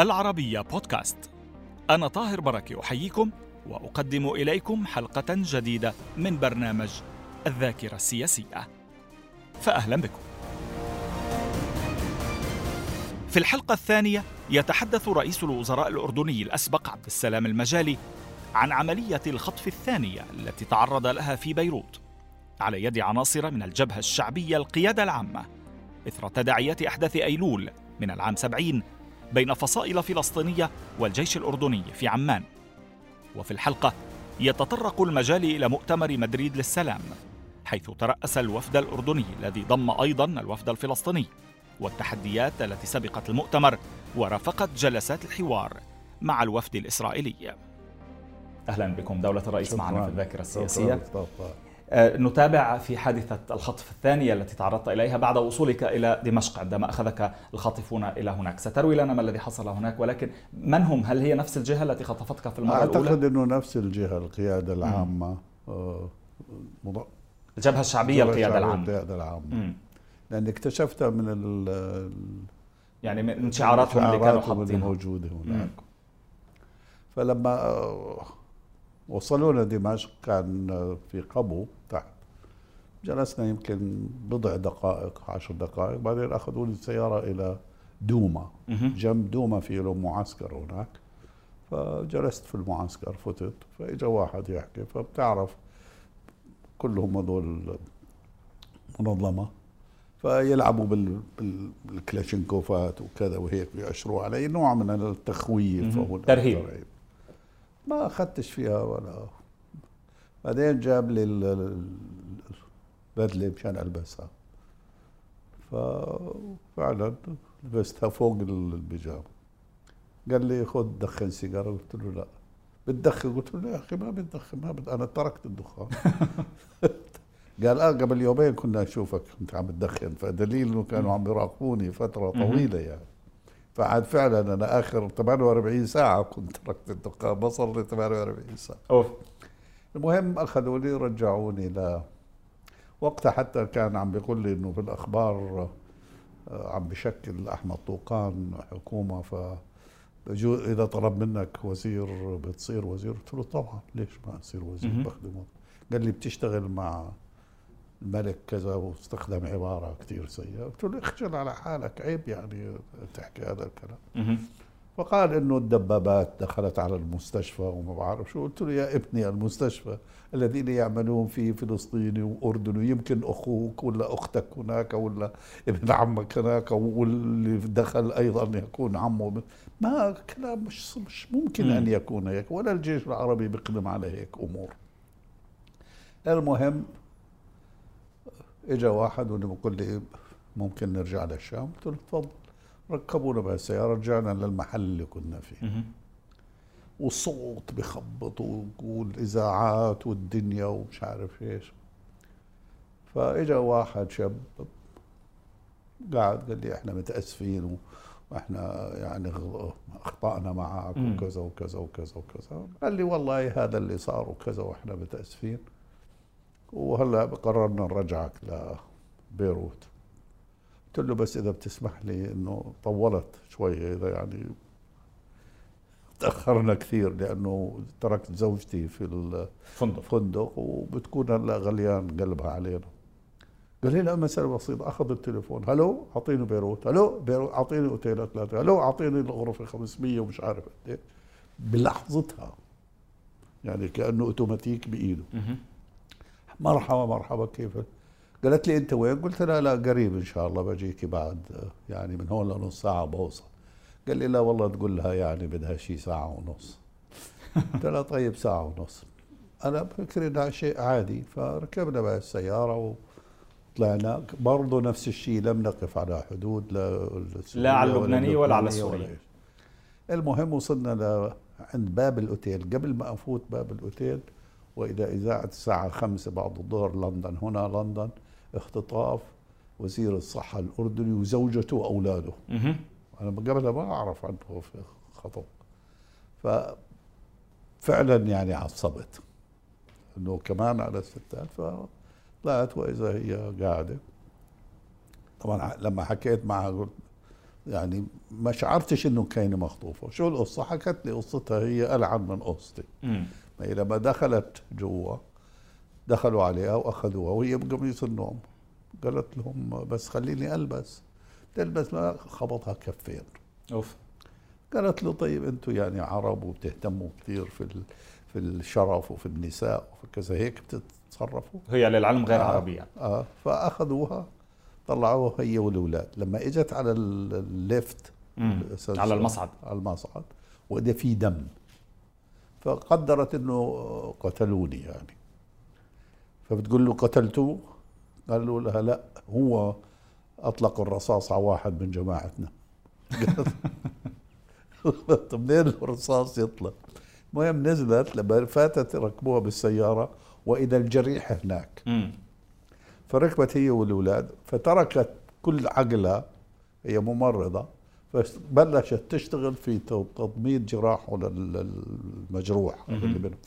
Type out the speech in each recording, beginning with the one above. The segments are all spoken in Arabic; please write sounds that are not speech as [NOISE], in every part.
العربية بودكاست. أنا طاهر بركة أحييكم وأقدم إليكم حلقة جديدة من برنامج الذاكرة السياسية. فأهلا بكم. في الحلقة الثانية يتحدث رئيس الوزراء الأردني الأسبق عبد السلام المجالي عن عملية الخطف الثانية التي تعرض لها في بيروت. على يد عناصر من الجبهة الشعبية القيادة العامة إثر تداعيات أحداث أيلول من العام 70 بين فصائل فلسطينية والجيش الأردني في عمان. وفي الحلقة يتطرق المجال إلى مؤتمر مدريد للسلام حيث ترأس الوفد الأردني الذي ضم أيضا الوفد الفلسطيني والتحديات التي سبقت المؤتمر ورافقت جلسات الحوار مع الوفد الإسرائيلي. أهلا بكم دولة الرئيس معنا في الذاكرة السياسية. نتابع في حادثة الخطف الثانية التي تعرضت إليها بعد وصولك إلى دمشق عندما أخذك الخاطفون إلى هناك. ستروي لنا ما الذي حصل هناك ولكن من هم؟ هل هي نفس الجهة التي خطفتك في المرة أعتقد الأولى؟ أعتقد أنه نفس الجهة القيادة العامة. آه، الجبهة الشعبية القيادة العامة. القيادة العامة. لأن اكتشفتها من ال يعني من شعاراتهم اللي كانوا حاطينها. موجودة هناك. فلما آه، وصلونا دمشق كان في قبو تحت. جلسنا يمكن بضع دقائق عشر دقائق بعدين أخذوا لي السيارة إلى دوما. جنب دوما في له معسكر هناك. فجلست في المعسكر فتت فإجا واحد يحكي فبتعرف كلهم هذول منظمة. فيلعبوا بالكلاشينكوفات وكذا وهيك بيأشروا علي نوع من التخويف أو ترهيب. ما اخذتش فيها ولا بعدين جاب لي البدلة مشان ألبسها. ففعلا لبستها فوق البيجامة. قال لي خذ دخن سيجارة. قلت له لا. بتدخن؟ قلت له يا أخي ما بتدخن ما بت... أنا تركت الدخان. [LAUGHS] قال آه قبل يومين كنا نشوفك كنت عم تدخن. فدليل إنه كانوا عم يراقبوني فترة طويلة يعني. فعاد فعلا أنا آخر 48 ساعة كنت تركت الدخان ما صار لي 48 ساعة. أوف. المهم أخذوا لي رجعوني ل وقتها حتى كان عم بيقول لي إنه بالأخبار آه، عم بشكل أحمد طوقان حكومة ف إذا طلب منك وزير بتصير وزير؟ قلت له طبعا ليش ما اصير وزير؟ بخدمه. قال لي بتشتغل مع الملك كذا واستخدم عبارة كثير سيئة. قلت له اخجل على حالك عيب يعني تحكي هذا الكلام. فقال إنه الدبابات دخلت على المستشفى وما بعرف شو. قلت له يا ابني المستشفى الذين يعملون فيه فلسطيني واردني يمكن أخوك ولا أختك هناك ولا ابن عمك هناك واللي دخل أيضا يكون عمه. ما كلام مش مش ممكن أن يكون هيك ولا الجيش العربي بيقدم على هيك أمور. المهم اجى واحد بيقول لي ممكن نرجع للشام. قلت له تفضل. ركبونا بالسياره رجعنا للمحل اللي كنا فيه. والصوت بخبط والاذاعات والدنيا ومش عارف إيش. فإجا واحد شاب قاعد قال لي إحنا متأسفين وإحنا يعني أخطأنا معك وكذا وكذا وكذا وكذا. قال لي والله هذا اللي صار وكذا وإحنا متأسفين. وهلا قررنا نرجعك لبيروت قلت له بس إذا بتسمح لي إنه طولت شوي إذا يعني تأخرنا كثير لأنه تركت زوجتي في الفندق فندق. وبتكون هلا غليان قلبها علينا. قال لي لا مسألة بسيطة أخذ التليفون. هلو أعطيني بيروت. هلو بيروت. أعطيني أوتيل ثلاثة. هلو أعطيني الغرفة 500 ومش عارف قد إيه. بلحظتها يعني كأنه أوتوماتيك بإيده. مرحبا مرحبا كيف قالت لي أنت وين؟ قلت لها لا قريب إن شاء الله بجيكي بعد يعني من هون لنص ساعة بوصل. قال لي لا والله تقول لها يعني بدها شيء ساعة ونص. [LAUGHS] قلت لها طيب ساعة ونص. أنا بفكر إنها شيء عادي فركبنا بقى السيارة وطلعنا. برضه نفس الشيء لم نقف على حدود لا لا على اللبنانية ولا على السوريه المهم وصلنا عند باب الأوتيل. قبل ما أفوت باب الأوتيل وإذا إذاعة الساعة خمسة بعد الظهر لندن. هنا لندن اختطاف وزير الصحة الأردني وزوجته وأولاده. أنا قبلها ما أعرف عنه في خطب ففعلا يعني عصبت. إنه كمان على الستات فطلعت وإذا هي قاعدة. طبعا لما حكيت معها قلت يعني ما شعرتش إنه كاينة مخطوفة. شو القصة؟ حكت لي قصتها هي ألعن من قصتي. هي لما دخلت جوا دخلوا عليها وأخذوها وهي بقميص النوم. قالت لهم بس خليني ألبس. تلبس ما خبطها كفين. أوف. قالت له طيب أنتم يعني عرب وبتهتموا كثير في ال- في الشرف وفي النساء وفي كذا هيك بتتصرفوا؟ هي للعلم غير آه. عربية. آه فأخذوها طلعوها هي والأولاد. لما إجت على ال- الليفت على المصعد. على المصعد واذا في دم. فقدرت انه قتلوني يعني. فبتقول له قتلتوه قال له لها لا هو أطلق الرصاص على واحد من جماعتنا. [LAUGHS] طب منين الرصاص يطلق؟ المهم نزلت لما فاتت ركبوها بالسيارة واذا الجريح هناك. فركبت هي والأولاد فتركت كل عقلها هي ممرضة فبلشت تشتغل في تضميد جراحه للمجروح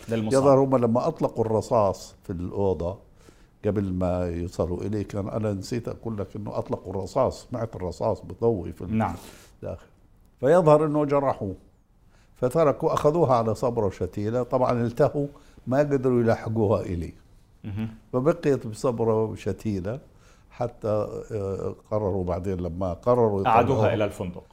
يظهر هم لما أطلقوا الرصاص في الأوضة قبل ما يوصلوا إليه كان أنا نسيت أقول لك إنه أطلقوا الرصاص سمعت الرصاص بضوي في نعم. الداخل فيظهر إنه جرحوه. فتركوا أخذوها على صبره وشتيلة. طبعا التهوا ما قدروا يلحقوها إليه. مهم. فبقيت بصبرة وشتيلة حتى آه، قرروا بعدين لما قرروا أعادوها إلى الفندق.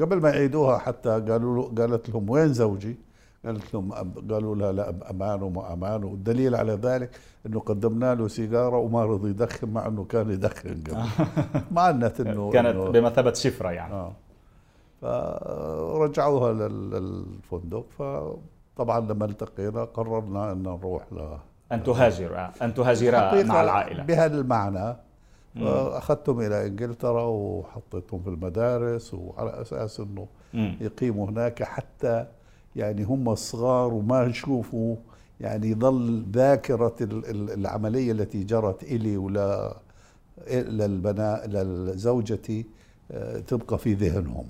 قبل ما يعيدوها حتى قالوا له قالت لهم وين زوجي؟ قالت لهم قالوا لها لا أمان وما أمان. والدليل على ذلك إنه قدمنا له سيجارة وما رضي يدخن مع إنه كان يدخن قبل. [LAUGHS] معنت إنه كانت إنه- بمثابه شفرة يعني. آه. فرجعوها لل- للفندق. فطبعا لما التقينا قررنا إن نروح ل أن تهاجر أن تهاجرا مع العائلة. بهذا المعنى. اخذتهم إلى إنجلترا وحطيتهم في المدارس وعلى أساس إنه. يقيموا هناك حتى يعني هم صغار وما يشوفوا يعني يظل ذاكرة ال- ال- العملية التي جرت إلي ولا للبناء لزوجتي آه، تبقى في ذهنهم.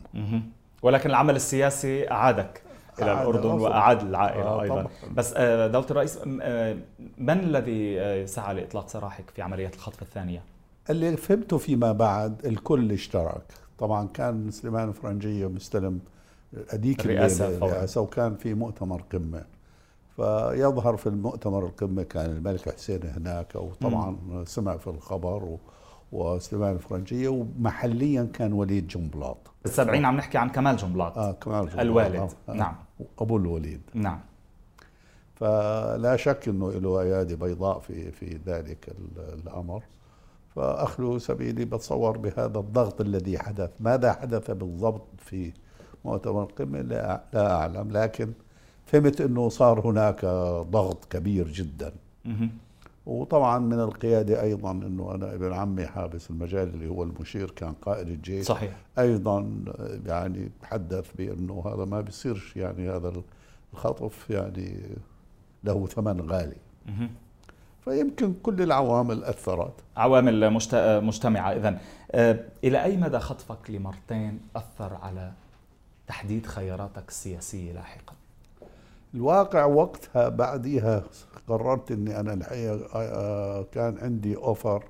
ولكن العمل السياسي أعادك إلى أعاد الأردن أصلاً. وأعاد العائلة آه، أيضا طبعاً. بس آه، دوله الرئيس آه، من الذي آه، سعى لإطلاق سراحك في عملية الخطف الثانية؟ اللي فهمته فيما بعد الكل اشترك. طبعا كان سليمان فرنجية مستلم هذيك الرئاسة فورا. الرئاسة وكان في مؤتمر قمة. فيظهر في المؤتمر القمة كان الملك حسين هناك وطبعا سمع في الخبر و وسليمان فرنجية ومحليا كان وليد جنبلاط. بالسبعين عم نحكي عن كمال جنبلاط. آه كمان جنبلاط. الوالد. آه. نعم. أبو الوليد. نعم. فلا شك إنه له أيادي بيضاء في في ذلك ال- الأمر. فأخلو سبيلي بتصور بهذا الضغط الذي حدث. ماذا حدث بالضبط في مؤتمر القمه لا لا أعلم. لكن فهمت إنه صار هناك ضغط كبير جدا. وطبعا من القيادة أيضا إنه أنا ابن عمي حابس المجال اللي هو المشير كان قائد الجيش. صحيح. أيضا يعني تحدث بإنه هذا ما بيصيرش يعني هذا الخطف يعني له ثمن غالي. فيمكن كل العوامل أثرت عوامل مجت... مجتمعة إذا إلى أي مدى خطفك لمرتين أثر على تحديد خياراتك السياسية لاحقا؟ الواقع وقتها بعديها قررت إني أنا الحقيقة آه، كان عندي اوفر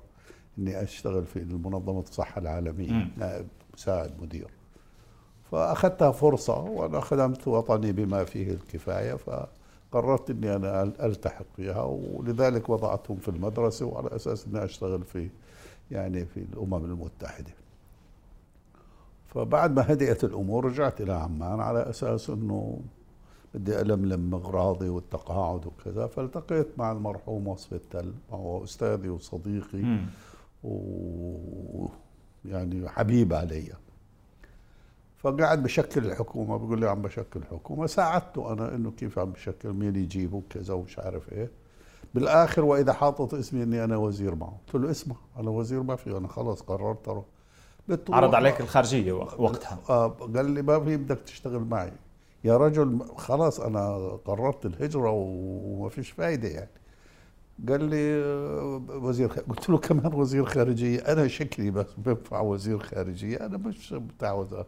إني أشتغل في منظمه الصحة العالمية مم. نائب مساعد مدير فأخذتها فرصة وأنا خدمت وطني بما فيه الكفاية فقررت إني أنا ألتحق فيها ولذلك وضعتهم في المدرسة وعلى أساس إني أشتغل في يعني في الأمم المتحدة. فبعد ما هدأت الأمور رجعت إلى عمان على أساس إنه بدي ألملم أغراضي والتقاعد وكذا. فالتقيت مع المرحوم وصف التل وهو أستاذي وصديقي. مم. ويعني حبيب علي. فقعد بشكل الحكومة بيقول لي عم بشكل حكومة ساعدته أنا إنه كيف عم بشكل مين يجيبه كذا ومش عارف إيه. بالآخر وإذا حاطط اسمي إني أنا وزير معه. قلت له اسمع أنا وزير ما في أنا خلص قررت بتروح عرض عليك الخارجية وقتها. آه قال لي ما في بدك تشتغل معي. يا رجل خلاص أنا قررت الهجرة وما فيش فايدة يعني. قال لي آه، وزير خ... قلت له كمان وزير خارجية. أنا شكلي بس بنفع وزير خارجية أنا مش بتاع وزاره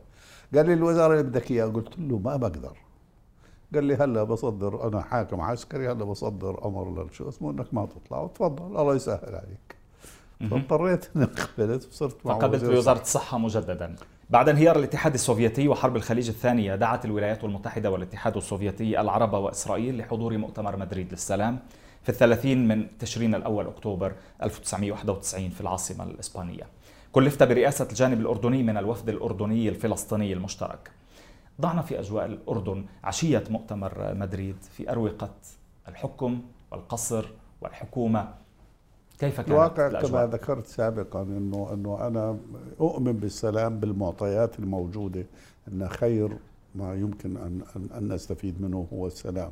قال لي الوزارة اللي بدك إياها. قلت له ما بقدر. قال لي هلا بصدر أنا حاكم عسكري هلا بصدر أمر للشو اسمه إنك ما تطلع. وتفضل الله يسهل عليك. فاضطريت إني قبلت وصرت مع فقبلت وزير بوزارة الصحة. مجددا. بعد انهيار الاتحاد السوفيتي وحرب الخليج الثانية دعت الولايات المتحدة والاتحاد السوفيتي العرب وإسرائيل لحضور مؤتمر مدريد للسلام في الثلاثين من تشرين الأول أكتوبر 1991 في العاصمة الإسبانية. كلفت برئاسة الجانب الأردني من الوفد الأردني الفلسطيني المشترك ضعنا في أجواء الأردن عشية مؤتمر مدريد في أروقة الحكم والقصر والحكومة كيف كانت الواقع الأجواء؟ كما ذكرت سابقا انه إنه أنا أؤمن بالسلام بالمعطيات الموجودة إن خير ما يمكن ان ان, أن نستفيد منه هو السلام.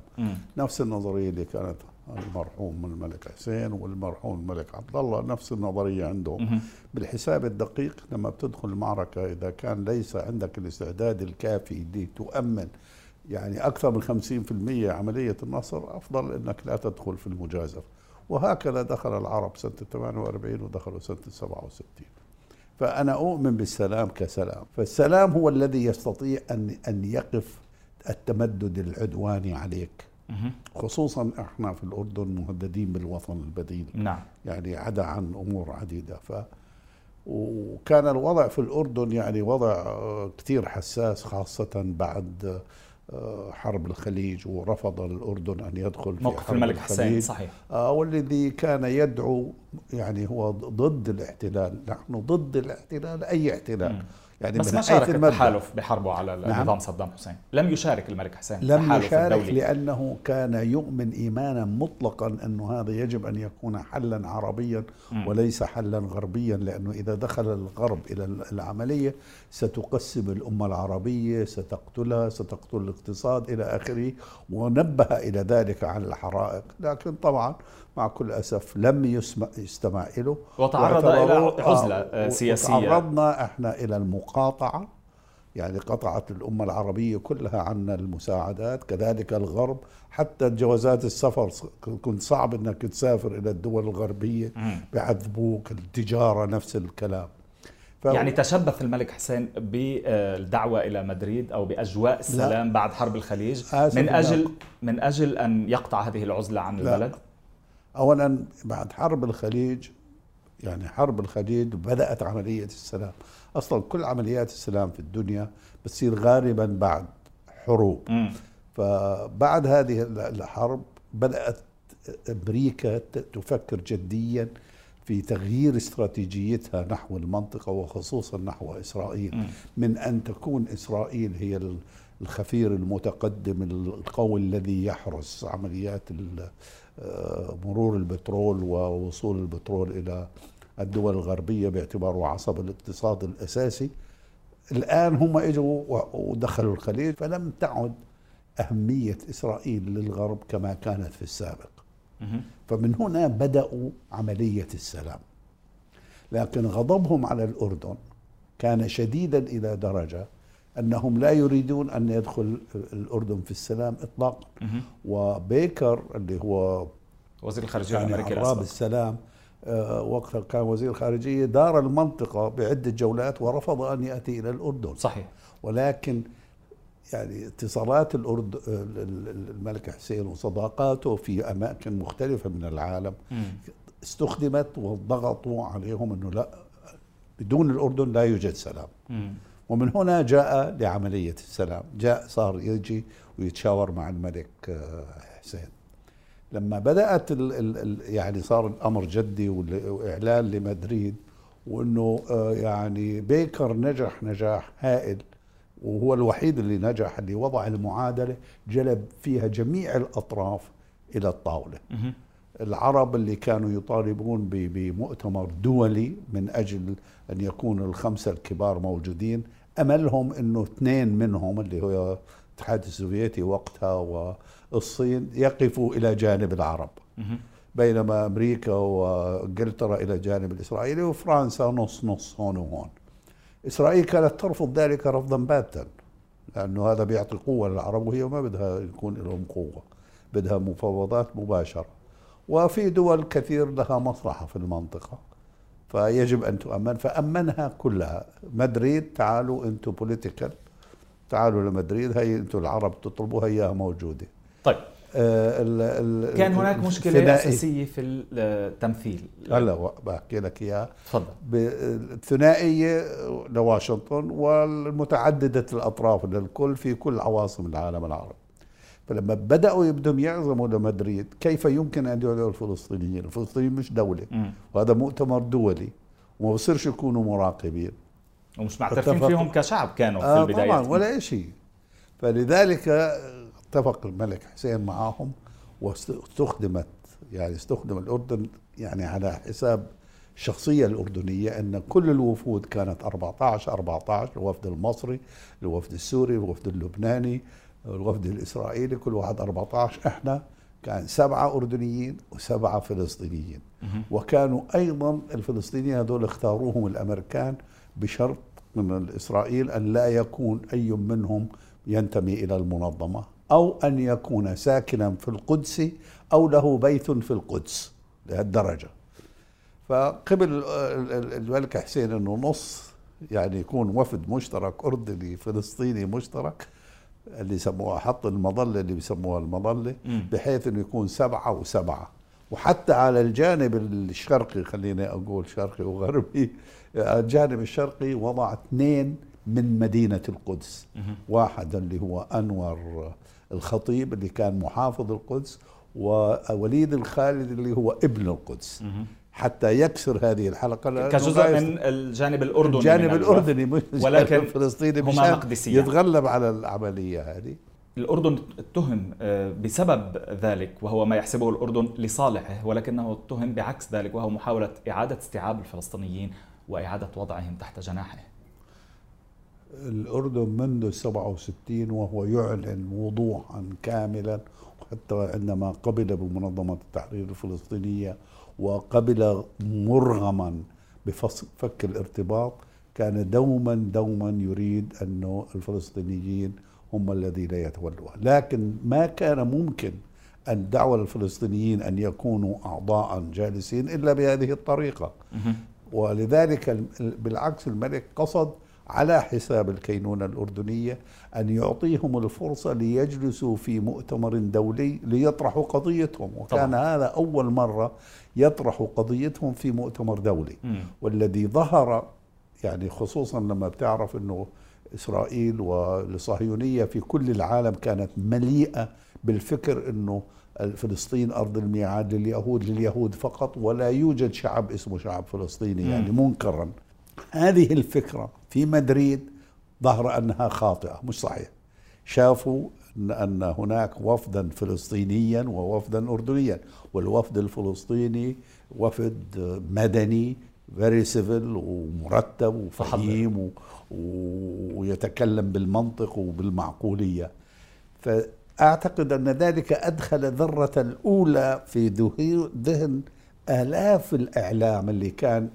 نفس النظرية اللي كانت المرحوم الملك حسين والمرحوم الملك عبد الله نفس النظرية عندهم. بالحساب الدقيق لما بتدخل المعركة إذا كان ليس عندك الاستعداد الكافي لتؤمن يعني أكثر من 50% عملية النصر أفضل أنك لا تدخل في المجازف وهكذا دخل العرب سنة 48 ودخلوا سنة 67 فأنا أؤمن بالسلام كسلام. فالسلام هو الذي يستطيع أن أن يقف التمدد العدواني عليك. خصوصا إحنا في الأردن مهددين بالوطن البديل. نعم. يعني عدا عن أمور عديدة. ف وكان الوضع في الأردن يعني وضع آه، كثير حساس خاصة بعد حرب الخليج ورفض الأردن أن يدخل في موقف حرب الملك حسين صحيح. آه، والذي كان يدعو يعني هو ضد الاحتلال نحن ضد الاحتلال أي احتلال. مم. يعني بس ما شارك. التحالف بحربه على نعم. نظام صدام حسين لم يشارك الملك حسين لم التحالف يشارك الدولي لأنه كان يؤمن إيمانا مطلقا أنه هذا يجب أن يكون حلا عربيا مم. وليس حلا غربيا لأنه إذا دخل الغرب إلى العملية ستقسم الأمة العربية ستقتلها ستقتل الاقتصاد إلى آخره ونبه إلى ذلك عن الحرائق لكن طبعا مع كل أسف لم يسمع يستمع له وتعرض إلى عزلة آه، سياسية وتعرضنا إحنا إلى المقاطعه يعني قطعت الأمة العربية كلها عنا المساعدات كذلك الغرب حتى جوازات السفر كنت صعب إنك تسافر إلى الدول الغربية مم. بيعذبوك التجارة نفس الكلام ف... يعني تشبث الملك حسين بالدعوة إلى مدريد أو بأجواء السلام بعد حرب الخليج من لا. أجل من أجل أن يقطع هذه العزلة عن لا. البلد اولا بعد حرب الخليج يعني حرب الخليج بدأت عملية السلام أصلا كل عمليات السلام في الدنيا بتصير غالبا بعد حروب مم. فبعد هذه الحرب بدأت أمريكا ت- تفكر جديا في تغيير استراتيجيتها نحو المنطقة وخصوصا نحو إسرائيل مم. من أن تكون إسرائيل هي ال- الخفير المتقدم القوي الذي يحرس عمليات آه، مرور البترول ووصول البترول إلى الدول الغربية باعتباره عصب الاقتصاد الأساسي. الآن هم إجوا و- ودخلوا الخليج فلم تعد أهمية إسرائيل للغرب كما كانت في السابق. فمن هنا بدأوا عملية السلام. لكن غضبهم على الأردن كان شديدا إلى درجة أنهم لا يريدون أن يدخل الأردن في السلام إطلاقا. وبيكر اللي هو وزير الخارجية يعني الأمريكي الأسبق. السلام وقتها كان وزير خارجية دار المنطقة بعدة جولات ورفض أن يأتي إلى الأردن. صحيح. ولكن يعني اتصالات الأرد الملك حسين وصداقاته في أماكن مختلفة من العالم مم. استخدمت وضغطوا عليهم أنه لا بدون الأردن لا يوجد سلام. مم. ومن هنا جاء لعملية السلام. جاء صار يجي ويتشاور مع الملك آه، حسين. لما بدأت ال ال يعني صار الأمر جدي وإعلان لمدريد وأنه آه، يعني بيكر نجح نجاح هائل وهو الوحيد اللي نجح اللي وضع المعادلة جلب فيها جميع الأطراف إلى الطاولة مهم. العرب اللي كانوا يطالبون بمؤتمر دولي من أجل أن يكون الخمسة الكبار موجودين أملهم إنه اثنين منهم اللي هو الاتحاد السوفيتي وقتها والصين يقفوا إلى جانب العرب. بينما أمريكا وإنجلترا إلى الجانب الاسرائيلي وفرنسا نص نص هون وهون. إسرائيل كانت ترفض ذلك رفضا باتا لأنه هذا بيعطي قوة للعرب وهي ما بدها يكون لهم قوة بدها مفاوضات مباشرة وفي دول كثير لها مصلحة في المنطقة فيجب أن تؤمن فأمنها كلها مدريد تعالوا أنتم بوليتيكال تعالوا لمدريد هي أنتم العرب تطلبوها اياها موجودة طيب. آه، ال- ال- كان هناك مشكلة الثنائي. أساسية في التمثيل. هلا بحكي لك إياها. تفضل. الثنائية لواشنطن والمتعددة الأطراف للكل في كل عواصم العالم العربي. فلما بدأوا يبدهم يعزموا لمدريد كيف يمكن أن يدعوا الفلسطينيين؟ الفلسطينيين مش دولة. مم. وهذا مؤتمر دولي وما بصيرش يكونوا مراقبين. ومش معترفين فيهم كشعب كانوا في آه البداية. طبعا ولا شيء فلذلك اتفق الملك حسين معهم واستخدمت يعني استخدم الأردن يعني على حساب الشخصية الأردنية أن كل الوفود كانت 14 14 الوفد المصري الوفد السوري الوفد اللبناني الوفد الإسرائيلي كل واحد 14 إحنا كان سبعة أردنيين وسبعة فلسطينيين. وكانوا أيضا الفلسطينيين هذول اختاروهم الأمريكان بشرط من اسرائيل أن لا يكون أي منهم ينتمي إلى المنظمة. أو أن يكون ساكنا في القدس أو له بيت في القدس لهالدرجة. فقبل ال- الملك حسين إنه نص يعني يكون وفد مشترك أردني فلسطيني مشترك اللي يسموها حط المظلة اللي بيسموها المظلة مم. بحيث إنه يكون سبعة وسبعة. وحتى على الجانب الشرقي خليني أقول شرقي وغربي على الجانب الشرقي وضع اثنين من مدينة القدس. واحد اللي هو أنور الخطيب اللي كان محافظ القدس ووليد الخالد اللي هو ابن القدس. حتى يكسر هذه لا كجزء من الجانب الأردني الجانب. الأردني مش ولكن الفلسطيني هما مقدسيان. يتغلب على العملية هذه. الأردن اتهم آه، بسبب ذلك وهو ما يحسبه الأردن لصالحه ولكنه اتهم بعكس ذلك وهو محاولة إعادة استيعاب الفلسطينيين وإعادة وضعهم تحت جناحه. الأردن منذ 67 وهو يعلن وضوحا كاملا حتى عندما قبل بمنظمة التحرير الفلسطينية وقبل مرغما بفك الارتباط كان دوما دوما يريد أنه الفلسطينيين هم الذين يتولوها. لكن ما كان ممكن أن دعوة الفلسطينيين أن يكونوا أعضاء جالسين إلا بهذه الطريقة. ولذلك بالعكس الملك قصد على حساب الكينونة الأردنية أن يعطيهم الفرصة ليجلسوا في مؤتمر دولي ليطرحوا قضيتهم وكان طبعاً. هذا أول مرة يطرحوا قضيتهم في مؤتمر دولي مم. والذي ظهر يعني خصوصا لما بتعرف أنه إسرائيل والصهيونية في كل العالم كانت مليئة بالفكر أنه فلسطين أرض الميعاد لليهود لليهود فقط ولا يوجد شعب اسمه شعب فلسطيني مم. يعني منكرا هذه الفكرة في مدريد ظهر أنها خاطئة مش صحيح. شافوا أن- هناك وفدا فلسطينيا ووفدا أردنيا والوفد الفلسطيني وفد مدني very civil ومرتب وفهيم ويتكلم بالمنطق وبالمعقولية. فأعتقد أن ذلك أدخل ذرة الأولى في ذهن آلاف الإعلام اللي كان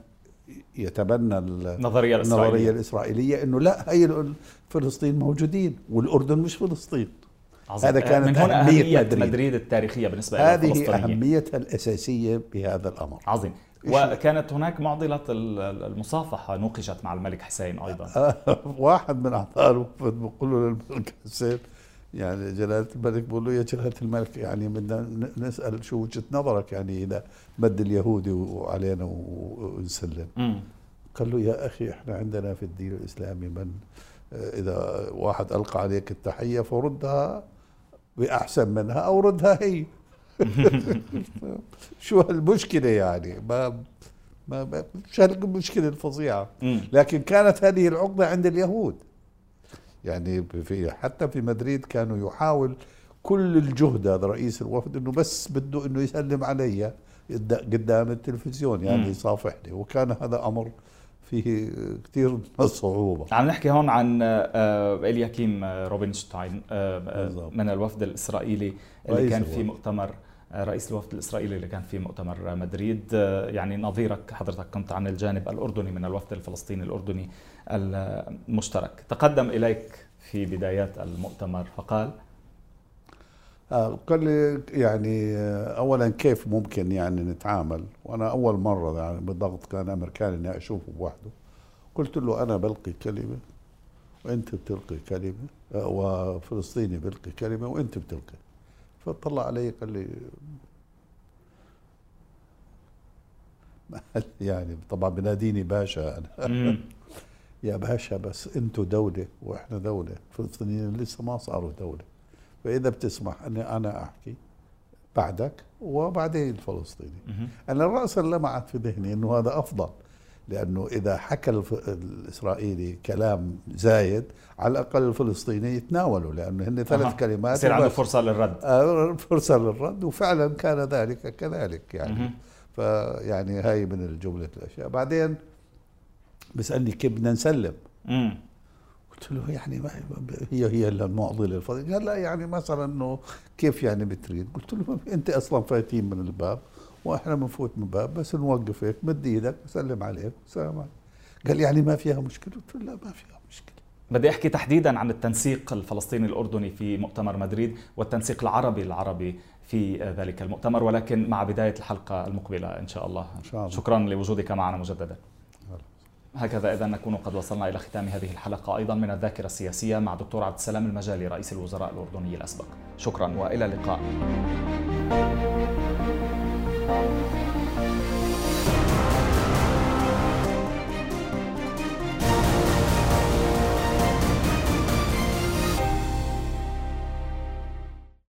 يتبنى ال- النظرية النظرية الإسرائيلية أنه لا هي فلسطين موجودين والأردن مش فلسطين. عظيم. هذا كانت من هنا أهمية أهمية مدريد. مدريد, التاريخية بالنسبة هذه أهميتها الأساسية بهذا الأمر. عظيم. وكانت هناك معضلة ال- المصافحة نوقشت مع الملك حسين أيضا. [LAUGHS] واحد من الوفد بقول له للملك حسين يعني جلالة الملك بقول له يا جلالة الملك يعني بدنا نسأل شو وجهة نظرك يعني إذا مد اليهودي وعلينا ونسلم. قال له يا أخي إحنا عندنا في الدين الإسلامي من آه، إذا واحد ألقى عليك التحية فردها بأحسن منها أو ردها هي. [LAUGHS] شو هالمشكلة يعني؟ ما ما مش هالمشكلة الفظيعة. لكن كانت هذه العقدة عند اليهود. يعني في حتى في مدريد كانوا يحاول كل الجهد هذا رئيس الوفد إنه بس بده إنه يسلم علي قد- قدام التلفزيون يعني. يصافحني وكان هذا أمر فيه كثير من الصعوبة عم نحكي هون عن آه، إلياكيم آه، روبنشتاين آه،. من الوفد الإسرائيلي اللي كان في. مؤتمر رئيس الوفد الإسرائيلي اللي كان في مؤتمر مدريد. آه، يعني نظيرك حضرتك كنت عن الجانب الأردني من الوفد الفلسطيني الأردني المشترك. تقدم إليك في بدايات المؤتمر فقال آه، قال لي يعني آه، اولا كيف ممكن يعني نتعامل؟ وأنا أول مرة يعني بالضغط كان امريكاني إني أشوفه بوحده. قلت له أنا بلقي كلمة وأنت بتلقي كلمة وفلسطيني بلقي كلمة وأنت بتلقي. فطلع علي قال لي [LAUGHS] يعني طبعا بناديني باشا. أنا [LAUGHS] يا باشا بس أنتم دولة وإحنا دولة الفلسطينيين لسه ما صاروا دولة. فإذا بتسمح أني أنا أحكي بعدك وبعدين الفلسطيني أنا راسا لمعت في ذهني إنه هذا أفضل. لأنه إذا حكى الإسرائيلي كلام زايد على الأقل الفلسطيني يتناولوا لأنه هن ثلاث أه. كلمات يصير عنده فرصة للرد. آه، فرصة للرد وفعلا كان ذلك كذلك يعني. فيعني هاي من جمله الأشياء. بعدين بيسألني كيف بدنا نسلم؟ مم. قلت له يعني ما هي هي المعضلة الفضل قال لا يعني مثلا إنه كيف يعني بتريد؟ قلت له أنت أصلا فايتين من الباب. وإحنا بنفوت من الباب بس نوقف هيك مد إيدك سلم عليك سلام عليك. قال يعني ما فيها مشكلة؟ قلت له لا ما فيها مشكلة. بدي أحكي تحديدا عن التنسيق الفلسطيني الأردني في مؤتمر مدريد والتنسيق العربي العربي في ذلك المؤتمر ولكن مع بداية الحلقة المقبلة إن شاء الله, إن شاء الله. شكرا لوجودك معنا مجددا. هكذا إذا نكون قد وصلنا إلى ختام هذه الحلقة. أيضا من الذاكرة السياسية مع دكتور عبد السلام المجالي رئيس الوزراء الأردني الأسبق. شكرا وإلى اللقاء. Thank you.